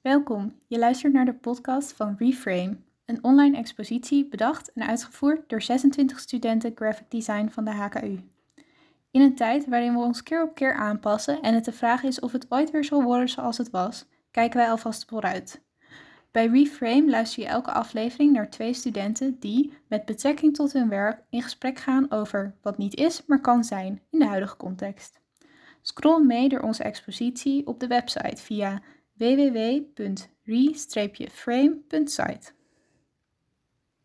Welkom, je luistert naar de podcast van Reframe, een online expositie bedacht en uitgevoerd door 26 studenten graphic design van de HKU. In een tijd waarin we ons keer op keer aanpassen en het de vraag is of het ooit weer zal worden zoals het was, kijken wij alvast vooruit. Bij Reframe luister je elke aflevering naar twee studenten die, met betrekking tot hun werk, in gesprek gaan over wat niet is, maar kan zijn in de huidige context. Scroll mee door onze expositie op de website via www.re-frame.site.